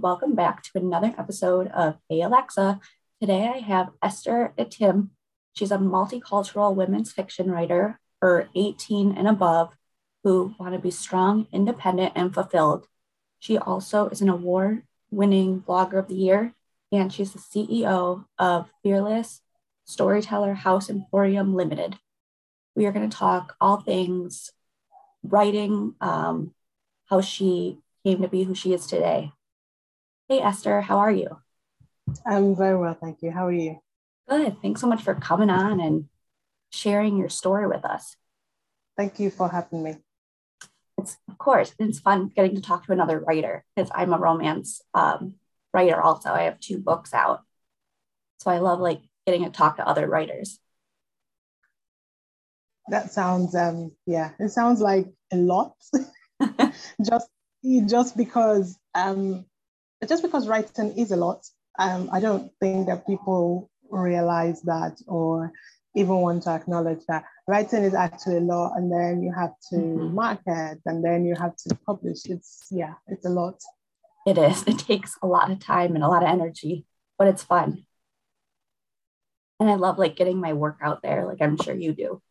welcome back to another episode of Hey Alexa. Today I have Esther Etim. She's a multicultural women's fiction writer for 18 and above who want to be strong, independent, and fulfilled. She also is an award winning blogger of the year, and she's the CEO of Fearless Storyteller House Emporium Limited. We are going to talk all things writing, um, how she came to be who she is today. Hey, Esther, how are you? I'm very well, thank you. How are you? Good. Thanks so much for coming on and sharing your story with us. Thank you for having me. It's of course it's fun getting to talk to another writer because I'm a romance um, writer. Also, I have two books out, so I love like getting to talk to other writers. That sounds um yeah, it sounds like a lot. just just because um just because writing is a lot. Um, I don't think that people realize that or even want to acknowledge that. Writing is actually a lot and then you have to mm-hmm. market and then you have to publish. It's yeah it's a lot. It is. It takes a lot of time and a lot of energy but it's fun. And i love like getting my work out there like i'm sure you do.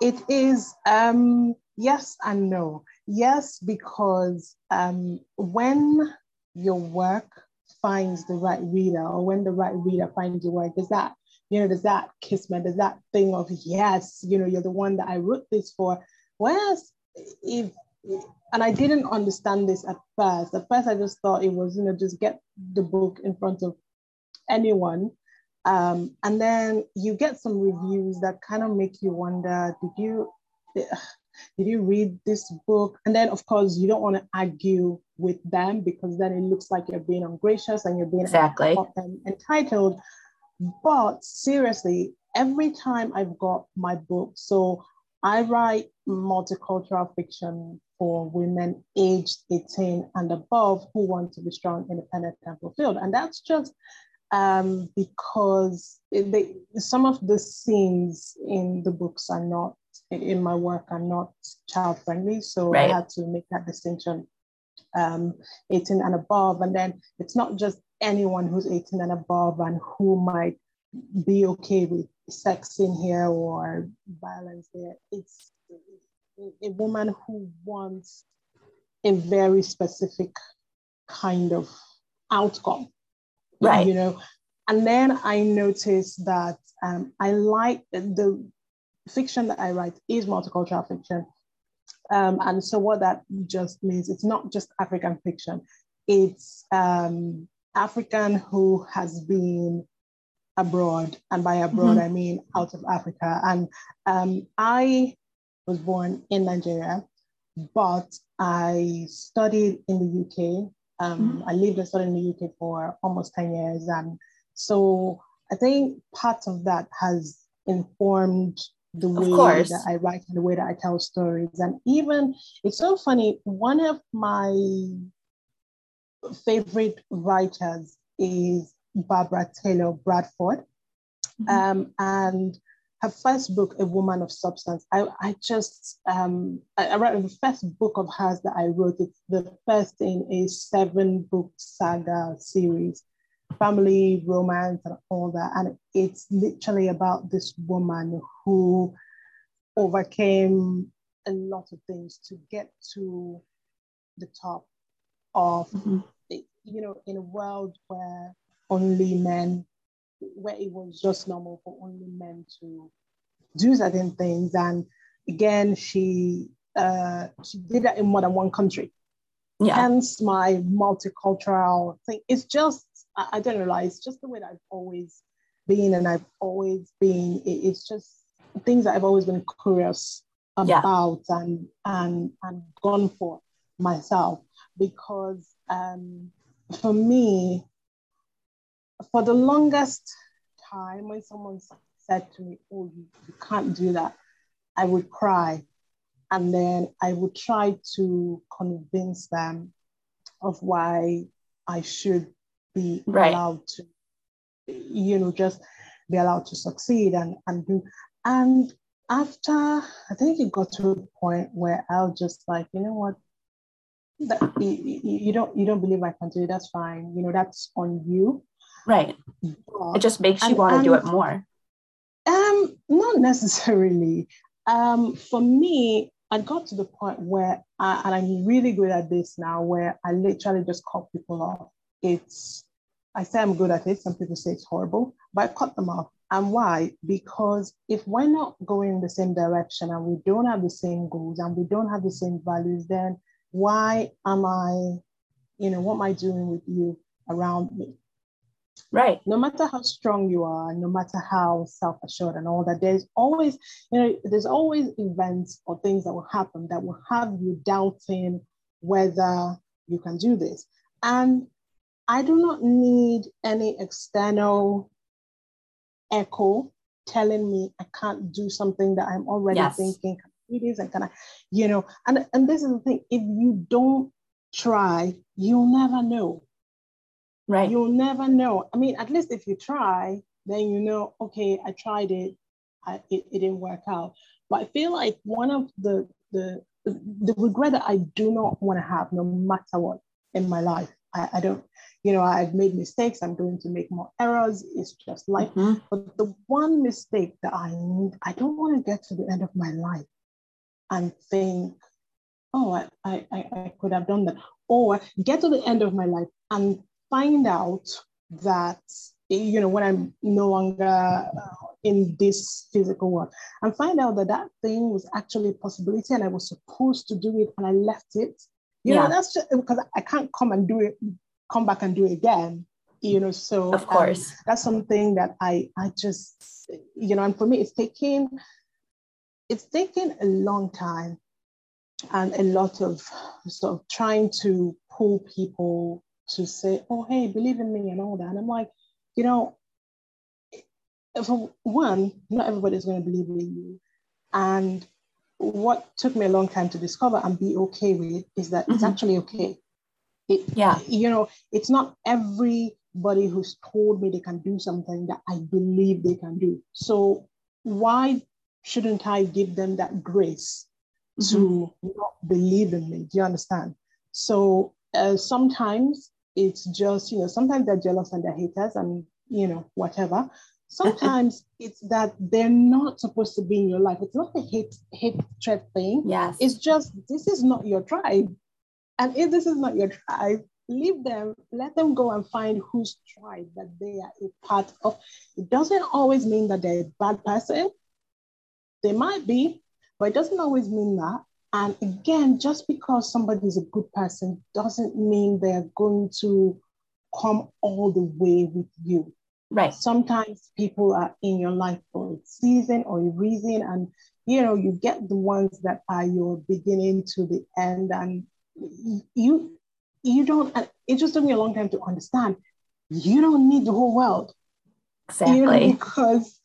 It is um yes and no. Yes because um when your work finds the right reader or when the right reader finds your work is that you know, does that kismet, does that thing of, yes, you know, you're the one that I wrote this for. Whereas if, and I didn't understand this at first. At first, I just thought it was, you know, just get the book in front of anyone. Um, and then you get some reviews that kind of make you wonder, did you, did you read this book? And then, of course, you don't want to argue with them because then it looks like you're being ungracious and you're being exactly entitled. But seriously, every time I've got my book, so I write multicultural fiction for women aged 18 and above who want to be strong, independent, and fulfilled. And that's just um, because they, some of the scenes in the books are not, in my work, are not child friendly. So right. I had to make that distinction um, 18 and above. And then it's not just anyone who's 18 and above and who might be okay with sex in here or violence there. It's a woman who wants a very specific kind of outcome. Right. You know, and then I noticed that um, I like the fiction that I write is multicultural fiction. Um, and so what that just means, it's not just African fiction. It's um, African who has been abroad, and by abroad, mm-hmm. I mean out of Africa. And um, I was born in Nigeria, but I studied in the UK. Um, mm-hmm. I lived and studied in the UK for almost 10 years. And so I think part of that has informed the way that I write and the way that I tell stories. And even it's so funny, one of my favorite writers is Barbara Taylor Bradford. Mm-hmm. Um, and her first book, A Woman of Substance, I, I just, um, I, I read the first book of hers that I wrote. It's the first in a seven book saga series, family, romance, and all that. And it's literally about this woman who overcame a lot of things to get to the top of, mm-hmm. you know, in a world where only men, where it was just normal for only men to do certain things. And again, she uh, she did that in more than one country. Yeah. Hence my multicultural thing. It's just I, I don't know, it's just the way that I've always been, and I've always been. It, it's just things that I've always been curious about yeah. and and and gone for myself because um, for me for the longest time, when someone said to me, Oh, you, you can't do that, I would cry. And then I would try to convince them of why I should be right. allowed to, you know, just be allowed to succeed and, and do. And after, I think it got to a point where I was just like, you know what, that you, you don't you don't believe I can do it, that's fine. You know, that's on you. Right. But, it just makes you and, want to do it more. Um, not necessarily. Um, for me, I got to the point where, I, and I'm really good at this now, where I literally just cut people off. It's, I say I'm good at it. Some people say it's horrible, but I cut them off. And why? Because if we're not going in the same direction and we don't have the same goals and we don't have the same values, then why am I, you know, what am I doing with you around me? Right. No matter how strong you are, no matter how self-assured and all that, there's always, you know, there's always events or things that will happen that will have you doubting whether you can do this. And I do not need any external echo telling me I can't do something that I'm already yes. thinking, it is and kind of, you know, and, and this is the thing, if you don't try, you'll never know. Right. You'll never know. I mean, at least if you try, then you know, okay, I tried it, I, it, it didn't work out. But I feel like one of the, the, the regret that I do not want to have, no matter what in my life, I, I don't, you know, I've made mistakes. I'm going to make more errors. It's just life. Mm-hmm. But the one mistake that I need, I don't want to get to the end of my life and think, oh, I, I, I could have done that. Or get to the end of my life and find out that, you know, when I'm no longer uh, in this physical world, and find out that that thing was actually a possibility and I was supposed to do it and I left it. You yeah. know, that's just because I can't come and do it, come back and do it again. You know, so of course um, that's something that I I just you know, and for me, it's taking it's taken a long time and a lot of sort of trying to pull people to say, oh, hey, believe in me and all that. And I'm like, you know, for one, not everybody's going to believe in you. And what took me a long time to discover and be okay with is that mm-hmm. it's actually okay. It, yeah. You know, it's not everybody who's told me they can do something that I believe they can do. So why shouldn't I give them that grace mm-hmm. to not believe in me? Do you understand? So uh, sometimes it's just, you know, sometimes they're jealous and they're haters and, you know, whatever. Sometimes it's that they're not supposed to be in your life. It's not a hate hatred thing. Yes. It's just this is not your tribe. And if this is not your tribe, leave them, let them go and find whose tribe that they are a part of. It doesn't always mean that they're a bad person. They might be, but it doesn't always mean that. And again, just because somebody is a good person doesn't mean they're going to come all the way with you. Right. Sometimes people are in your life for a season or a reason, and you know, you get the ones that are your beginning to the end, and you you don't it just took me a long time to understand you don't need the whole world. Exactly. You know, because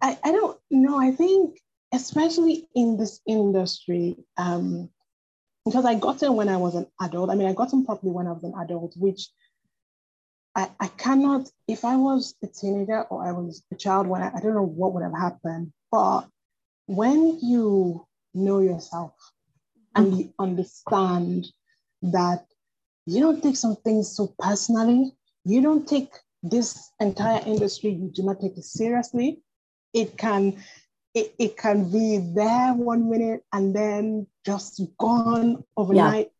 I, I don't know. I think, especially in this industry, um, because I got in when I was an adult. I mean, I got in properly when I was an adult, which I, I cannot, if I was a teenager or I was a child, when I, I don't know what would have happened. But when you know yourself and you understand that you don't take some things so personally, you don't take this entire industry, you do not take it seriously it can it, it can be there one minute and then just gone overnight,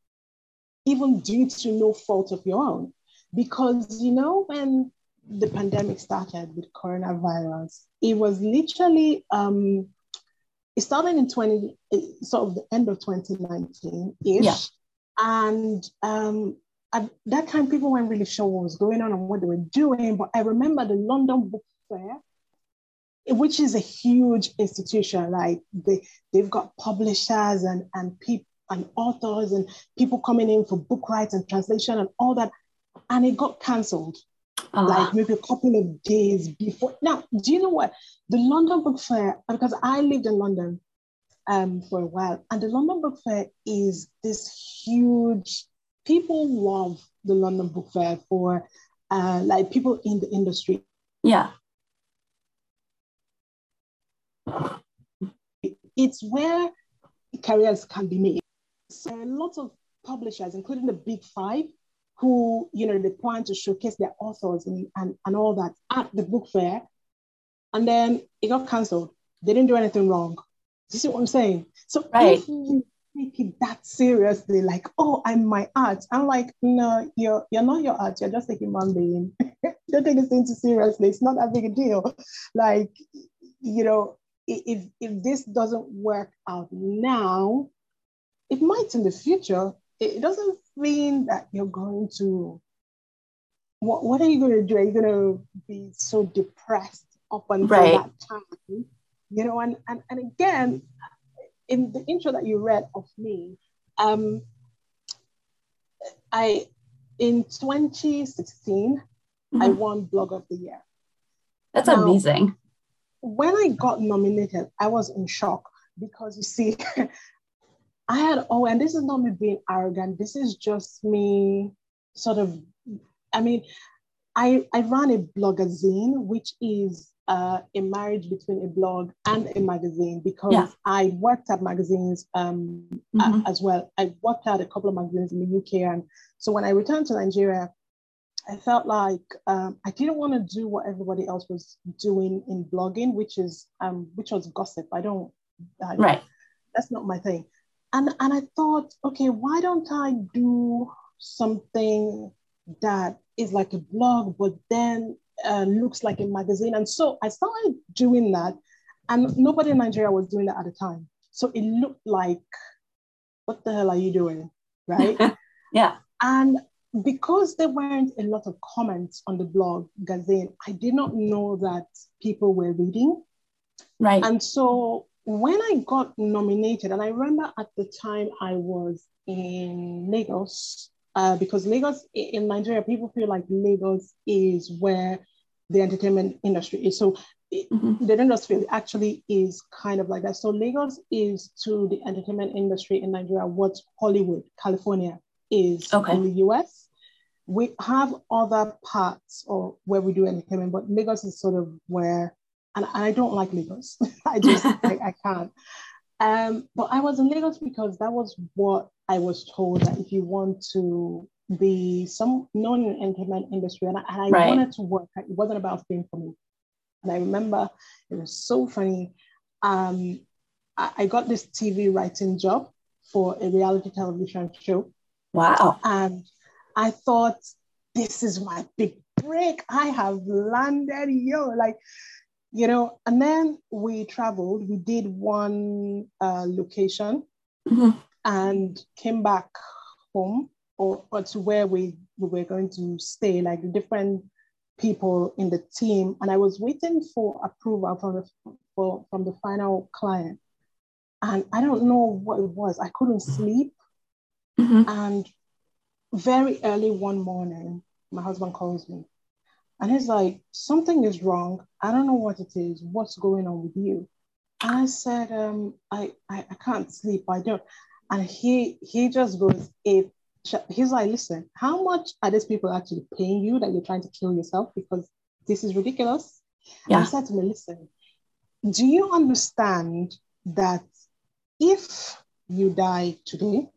yeah. even due to no fault of your own. Because you know, when the pandemic started with coronavirus, it was literally um it started in 20 sort of the end of 2019 ish. Yeah. And um at that time, people weren't really sure what was going on and what they were doing. But I remember the London Book Fair which is a huge institution. Like they, they've got publishers and, and people and authors and people coming in for book rights and translation and all that. And it got cancelled uh-huh. like maybe a couple of days before. Now, do you know what? The London Book Fair, because I lived in London um, for a while, and the London Book Fair is this huge, people love the London Book Fair for uh, like people in the industry. Yeah. It's where careers can be made. So a lot of publishers, including the big five, who, you know, they plan to showcase their authors and, and, and all that at the book fair. And then it got canceled. They didn't do anything wrong. You see what I'm saying? So right. if you take it that seriously, like, oh, I'm my art. I'm like, no, you're you're not your art. You're just a human being. Don't take this thing too seriously. It's not that big a deal. Like, you know, if if this doesn't work out now, it might in the future. It doesn't mean that you're going to. What, what are you going to do? Are you going to be so depressed up until right. that time? You know, and, and and again, in the intro that you read of me, um, I in 2016 mm-hmm. I won Blog of the Year. That's now, amazing. When I got nominated, I was in shock because you see, I had oh, and this is not me being arrogant. This is just me sort of. I mean, I I ran a blogazine, which is uh, a marriage between a blog and a magazine because yeah. I worked at magazines um, mm-hmm. as well. I worked at a couple of magazines in the UK. And so when I returned to Nigeria, I felt like um, I didn't want to do what everybody else was doing in blogging, which is um, which was gossip. I don't, I, right. That's not my thing. And and I thought, okay, why don't I do something that is like a blog, but then uh, looks like a magazine. And so I started doing that, and nobody in Nigeria was doing that at the time. So it looked like, what the hell are you doing? Right? yeah. And because there weren't a lot of comments on the blog Gazine, I did not know that people were reading. Right. And so when I got nominated, and I remember at the time I was in Lagos, uh, because Lagos in Nigeria, people feel like Lagos is where the entertainment industry is. So mm-hmm. the industry actually is kind of like that. So Lagos is to the entertainment industry in Nigeria what Hollywood, California is okay. in the US. We have other parts or where we do entertainment, but Lagos is sort of where, and, I don't like Lagos. I just I, I can't. Um, but I was in Lagos because that was what I was told that if you want to be some known in the entertainment industry, and I, and I right. wanted to work. It wasn't about fame for me. And I remember it was so funny. Um, I, I got this TV writing job for a reality television show. Wow. And I thought, this is my big break. I have landed, yo, like, you know, and then we traveled. We did one uh, location mm-hmm. and came back home or, or to where we, we were going to stay, like the different people in the team. And I was waiting for approval from the, for, from the final client. And I don't know what it was. I couldn't sleep. Mm-hmm. And very early one morning, my husband calls me and he's like, Something is wrong. I don't know what it is. What's going on with you? And I said, um, I, I, I can't sleep. I don't. And he he just goes, if he's like, listen, how much are these people actually paying you that you're trying to kill yourself? Because this is ridiculous. Yeah. And he said to me, listen, do you understand that if you die today,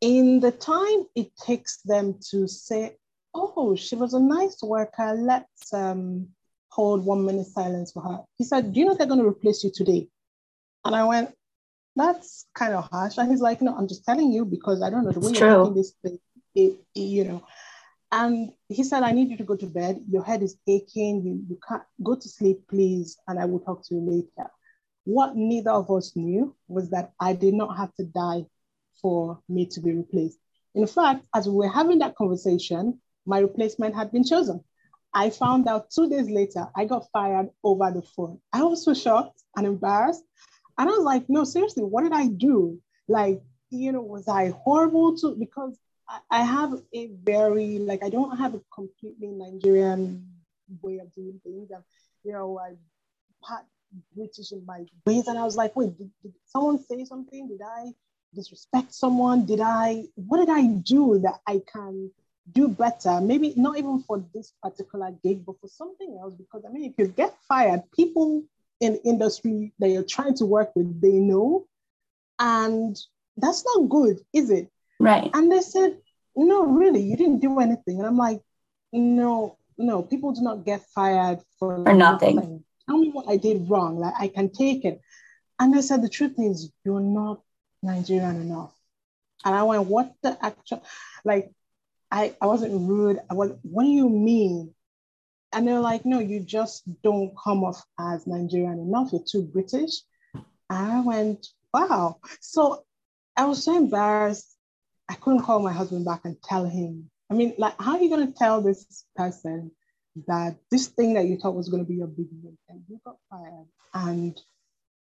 in the time it takes them to say, oh, she was a nice worker, let's um, hold one minute silence for her. He said, do you know they're going to replace you today? And I went, that's kind of harsh. And he's like, no, I'm just telling you because I don't know the way you're making this thing, it, it, you know. And he said, I need you to go to bed. Your head is aching. You, you can't go to sleep, please. And I will talk to you later. What neither of us knew was that I did not have to die for me to be replaced. In fact, as we were having that conversation, my replacement had been chosen. I found out two days later, I got fired over the phone. I was so shocked and embarrassed. And I was like, no, seriously, what did I do? Like, you know, was I horrible to, because I, have a very, like, I don't have a completely Nigerian way of doing things. And, you know, I part British in my ways. And I was like, wait, did, did someone say something? Did I disrespect someone? Did I, what did I do that I can do better? Maybe not even for this particular gig, but for something else. Because I mean, if you get fired, people in industry that you're trying to work with, they know. And that's not good, is it? Right. And they said, no, really, you didn't do anything. And I'm like, no, no, people do not get fired for, for nothing. nothing. Tell me what I did wrong. Like I can take it. And they said the truth is you're not Nigerian enough. And I went, what the actual like I, I wasn't rude. I was, what do you mean? And they're like, no, you just don't come off as Nigerian enough. You're too British. I went, wow. So I was so embarrassed. I couldn't call my husband back and tell him. I mean, like, how are you going to tell this person that this thing that you thought was going to be your big win and you got fired? And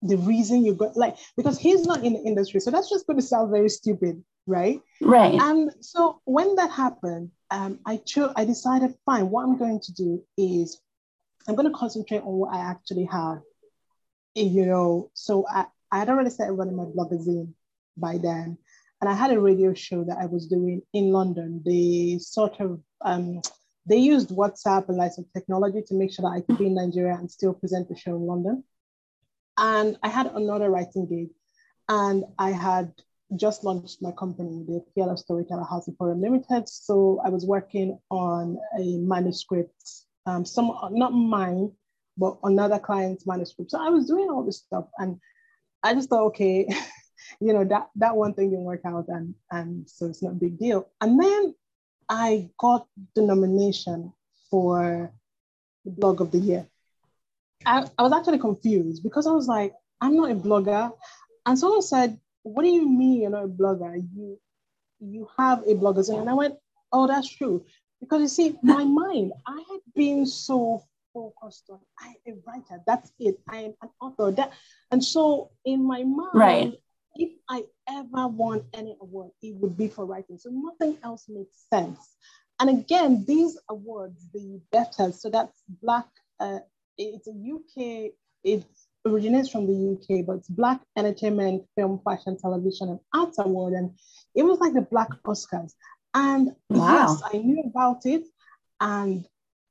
the reason you got, like, because he's not in the industry. So that's just going to sound very stupid, right? Right. And so when that happened, um, I chose, I decided, fine, what I'm going to do is I'm going to concentrate on what I actually have. You know, so I, I had already started running my blogazine by then. And I had a radio show that I was doing in London. They sort of um, they used WhatsApp and like some technology to make sure that I could be in Nigeria and still present the show in London. And I had another writing gig, and I had just launched my company, the PLF Storyteller House Emporium Limited. So I was working on a manuscript, um, some not mine, but another client's manuscript. So I was doing all this stuff, and I just thought, okay, you know, that that one thing didn't work out, and and so it's not a big deal. And then I got the nomination for the blog of the year. I, I was actually confused because I was like, I'm not a blogger. And someone said, What do you mean you're not a blogger? You you have a blogger. And I went, Oh, that's true. Because you see, my mind, I had been so focused on I am a writer, that's it. I am an author. That and so in my mind, right if I ever won any award, it would be for writing. So nothing else makes sense. And again, these awards, the BEFFTAs, so that's Black, uh, it's a UK, it originates from the UK, but it's Black Entertainment, Film, Fashion, Television, and Arts Award. And it was like the Black Oscars. And wow. yes, I knew about it. And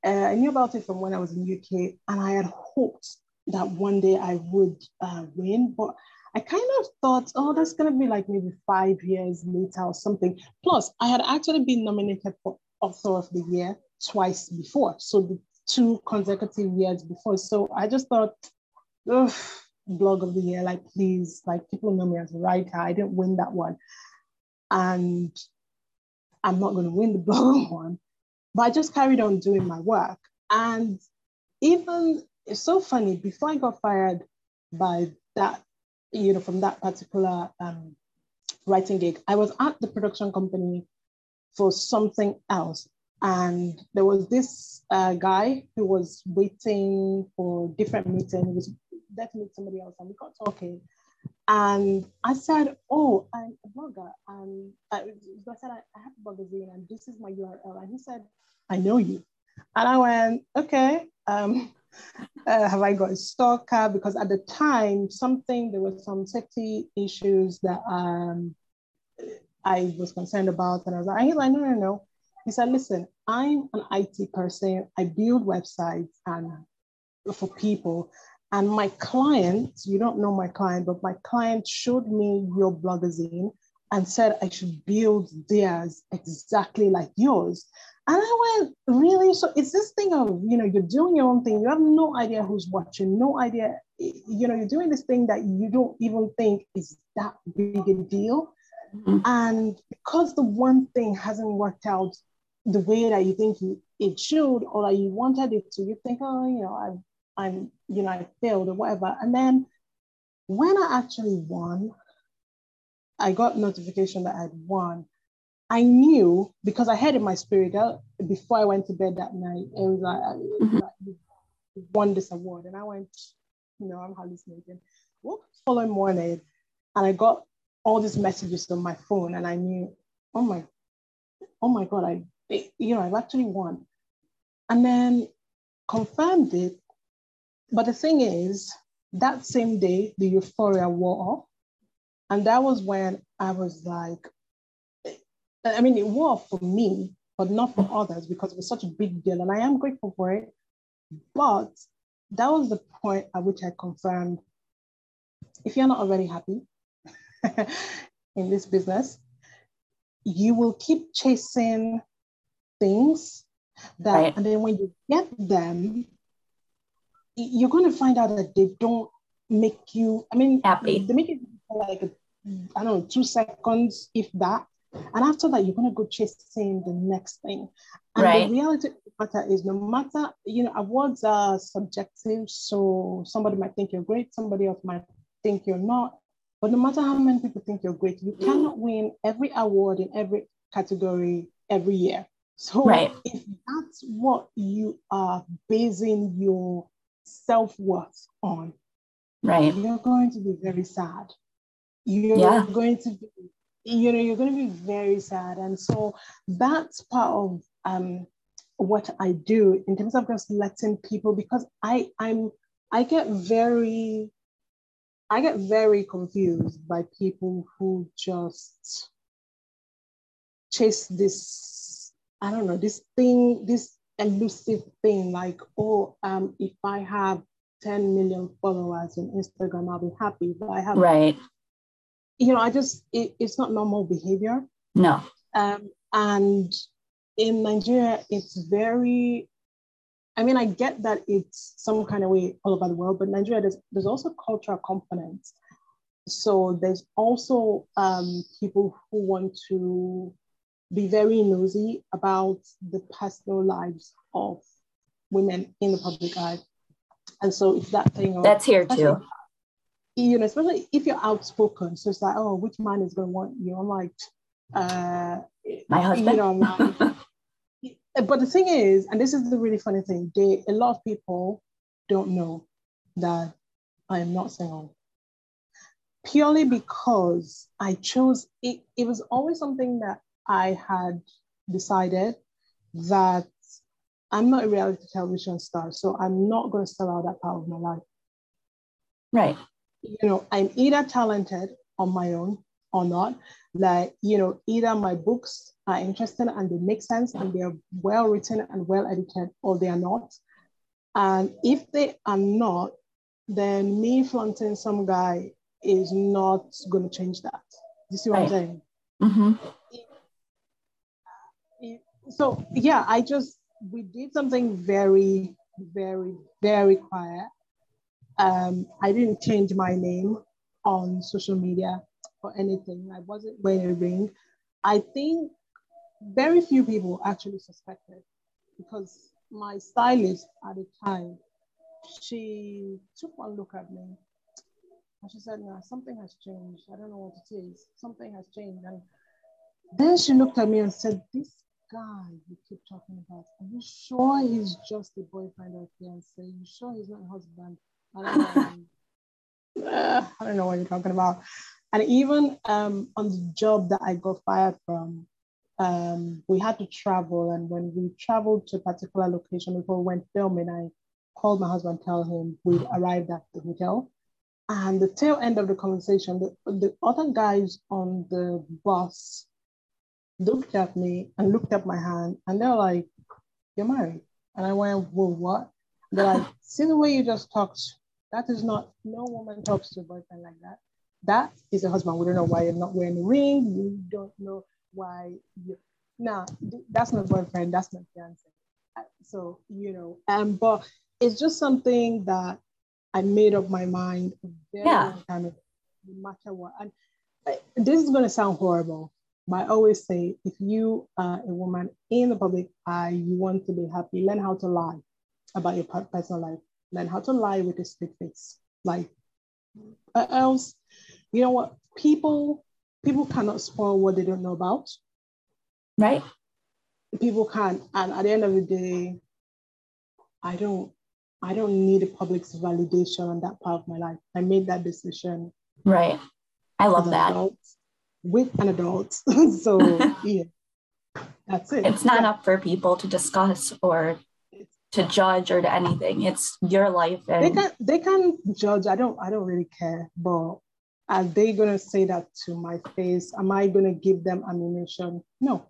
uh, I knew about it from when I was in UK. And I had hoped that one day I would uh, win. But I kind of thought, oh, that's going to be like maybe five years later or something. Plus, I had actually been nominated for Author of the Year twice before. So the two consecutive years before. So I just thought, blog of the year, like, please, like, people know me as a writer. I didn't win that one. And I'm not going to win the blog one. But I just carried on doing my work. And even, it's so funny, before I got fired by that you know, from that particular um, writing gig. I was at the production company for something else. And there was this uh, guy who was waiting for different meeting. He was to meet somebody else, and we got talking. And I said, "Oh, I'm a blogger." And I, I said, I, I have a blogazine, and this is my URL." And he said, "I know you." And I went, "Okay." Um, uh, have I got a stalker? Because at the time, something, there were some safety issues that um, I was concerned about. And I was like, he's like, no, no, no. He said, listen, I'm an IT person. I build websites and for people. And my client, you don't know my client, but my client showed me your blogazine and said I should build theirs exactly like yours. And I went, really? So it's this thing of, you know, you're doing your own thing. You have no idea who's watching, no idea, you know, you're doing this thing that you don't even think is that big a deal. Mm-hmm. And because the one thing hasn't worked out the way that you think it should, or that you wanted it to, you think, oh, you know, I've, I'm, you know, I failed or whatever. And then when I actually won, I got notification that I'd won. I knew because I had in my spirit uh, before I went to bed that night. It was like, mm-hmm. like won this award, and I went, you know, I'm hallucinating. Woke the following morning, and I got all these messages on my phone, and I knew, oh my, oh my God, I, you know, I've actually won, and then confirmed it. But the thing is, that same day, the euphoria wore off, and that was when I was like, I mean, it wore off for me, but not for others because it was such a big deal. And I am grateful for it. But that was the point at which I confirmed if you're not already happy, in this business, you will keep chasing things that, right. and then when you get them, you're going to find out that they don't make you, I mean, happy. They make you like, I don't know, two seconds, if that. And after that, you're going to go chasing the next thing. And right. the reality of the matter is no matter, you know, awards are subjective. So somebody might think you're great, somebody else might think you're not. But no matter how many people think you're great, you cannot win every award in every category every year. So right. if that's what you are basing your self-worth on, right, you're going to be very sad. You're yeah. going to be, you know, you're going to be very sad. And so that's part of um, what I do in terms of just letting people because I I'm I get very I get very confused by people who just chase this, I don't know, this thing, this elusive thing like, oh, um, if I have 10 million followers on Instagram, I'll be happy. But I have, right. You know, I just, it, it's not normal behavior. No. Um, and in Nigeria, it's very I mean, I get that it's some kind of way all over the world, but Nigeria, there's, there's also cultural components. So there's also um, people who want to be very nosy about the personal lives of women in the public eye. And so it's that thing. That's here too. You know, especially if you're outspoken. So it's like, oh, which man is going to want you? I'm like, uh, my husband. You know, like, but the thing is, and this is the really funny thing, they a lot of people don't know that I am not single. Purely because I chose it, it was always something that I had decided that I'm not a reality television star, so I'm not going to sell out that part of my life. Right. You know, I'm either talented on my own or not. Like, you know, either my books are interesting and they make sense and they're well written and well edited, or they are not. And if they are not, then me flaunting some guy is not going to change that. You see what right. I'm saying? Mm-hmm. So, yeah, I just, we did something very, very, very quiet. Um, I didn't change my name on social media or anything. I wasn't wearing a ring. I think very few people actually suspected because my stylist at the time, she took one look at me and she said, no, something has changed. I don't know what it is. Something has changed. And then she looked at me and said, this guy you keep talking about, are you sure he's just a boyfriend or fiance? Are you sure he's not a husband? I don't know. uh, I don't know what you're talking about. And even um, on the job that I got fired from, um, we had to travel. And when we traveled to a particular location before we went filming, I called my husband, tell him we'd arrived at the hotel. And the tail end of the conversation, the, the other guys on the bus looked at me and looked at my hand, and they're like, You're married. And I went, Well, what? They're like, See the way you just talked? That is not, no woman talks to a boyfriend like that. That is a husband. We don't know why you're not wearing a ring. We don't know why you nah, that's my boyfriend, that's my fiance. So, you know, um, but it's just something that I made up my mind yeah. no matter what. And this is gonna sound horrible, but I always say if you are a woman in the public eye, you want to be happy, learn how to lie about your personal life. Learn how to lie with a straight face. Like else you know what? People people cannot spoil what they don't know about. Right. People can't. And at the end of the day, I don't I don't need the public's validation on that part of my life. I made that decision. Right. I love that. Adult, with an adult. so yeah. That's it. It's not up for people to discuss or to judge or to anything. It's your life. And... They can they can judge. I don't I don't really care. But are they going to say that to my face? Am I going to give them ammunition? No,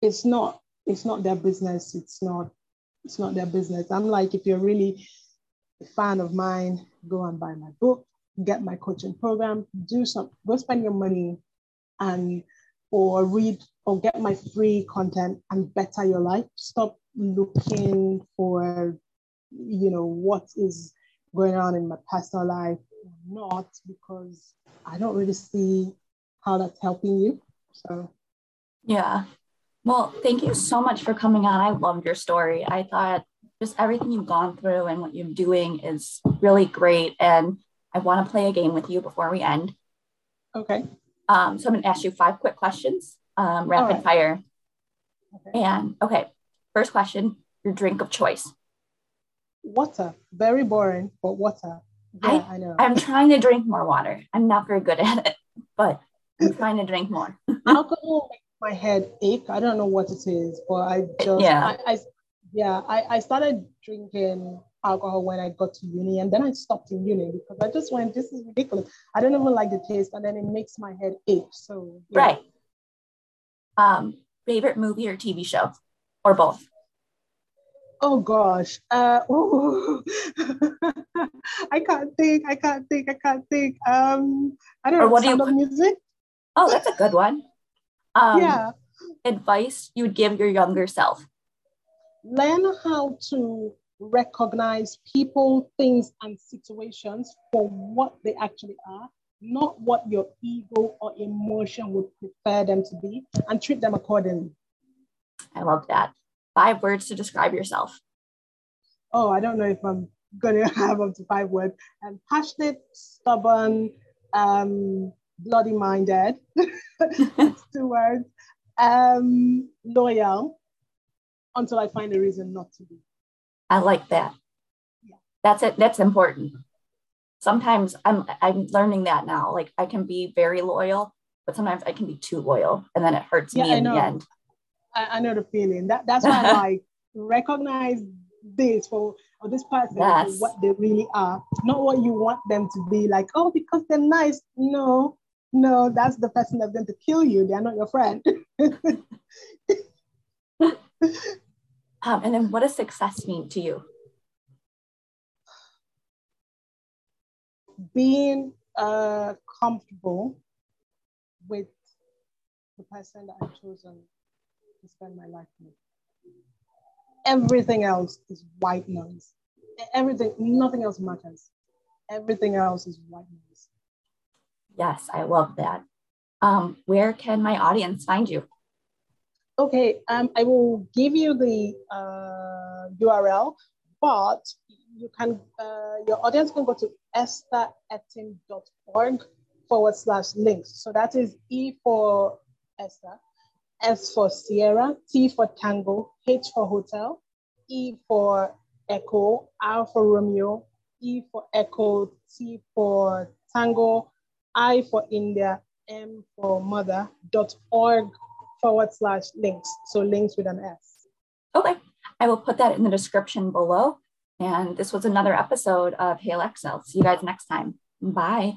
it's not. It's not their business. It's not. It's not their business. I'm like, if you're really a fan of mine, go and buy my book, get my coaching program, do some, go spend your money and or read or get my free content and better your life. Stop looking for, you know, what is going on in my personal life not because I don't really see how that's helping you. So, yeah. Well, thank you so much for coming on. I loved your story. I thought just everything you've gone through and what you're doing is really great. And I want to play a game with you before we end. Okay. Um, so I'm going to ask you five quick questions, um, rapid right. fire. Okay. And okay, first question your drink of choice. Water. Very boring, but water. Yeah, I, I know. I'm trying to drink more water. I'm not very good at it, but I'm trying to drink more. Alcohol makes my head ache. I don't know what it is, but I just yeah, I, I yeah, I, I started drinking alcohol when I got to uni, and then I stopped in uni because I just went, this is ridiculous. I don't even like the taste, and then it makes my head ache. So yeah. right. Um, favorite movie or TV show, or both? Oh gosh. Uh, I can't think. I can't think. I can't think. Um, I don't or know. What Sound do you, music. Oh, that's a good one. Um, yeah. Advice you would give your younger self. Learn how to recognize people, things, and situations for what they actually are, not what your ego or emotion would prefer them to be, and treat them accordingly. I love that. Five words to describe yourself. Oh, I don't know if I'm going to have up to five words. I'm passionate, stubborn, um, bloody minded. two words. Um, loyal until I find a reason not to be. I like that. Yeah. That's it. That's important. Sometimes I'm I'm learning that now. Like I can be very loyal, but sometimes I can be too loyal, and then it hurts yeah, me in the end. I, I know the feeling. That that's why I like recognize this for or this person yes. for what they really are, not what you want them to be. Like, oh, because they're nice. No, no, that's the person that's going to kill you. They're not your friend. um, and then, what does success mean to you? Being uh, comfortable with the person that I've chosen to spend my life with everything else is white noise. Everything, nothing else matters. Everything else is white noise. Yes, I love that. Um, where can my audience find you? Okay, um, I will give you the uh, URL, but you can, uh, your audience can go to estheretim.org forward slash links. So that is E for Esther, S for Sierra, T for Tango, H for Hotel, E for Echo, R for Romeo, E for Echo, T for Tango, I for India, M for Mother, dot org forward slash links. So links with an S. Okay. I will put that in the description below. And this was another episode of Hey Alexa. See you guys next time. Bye.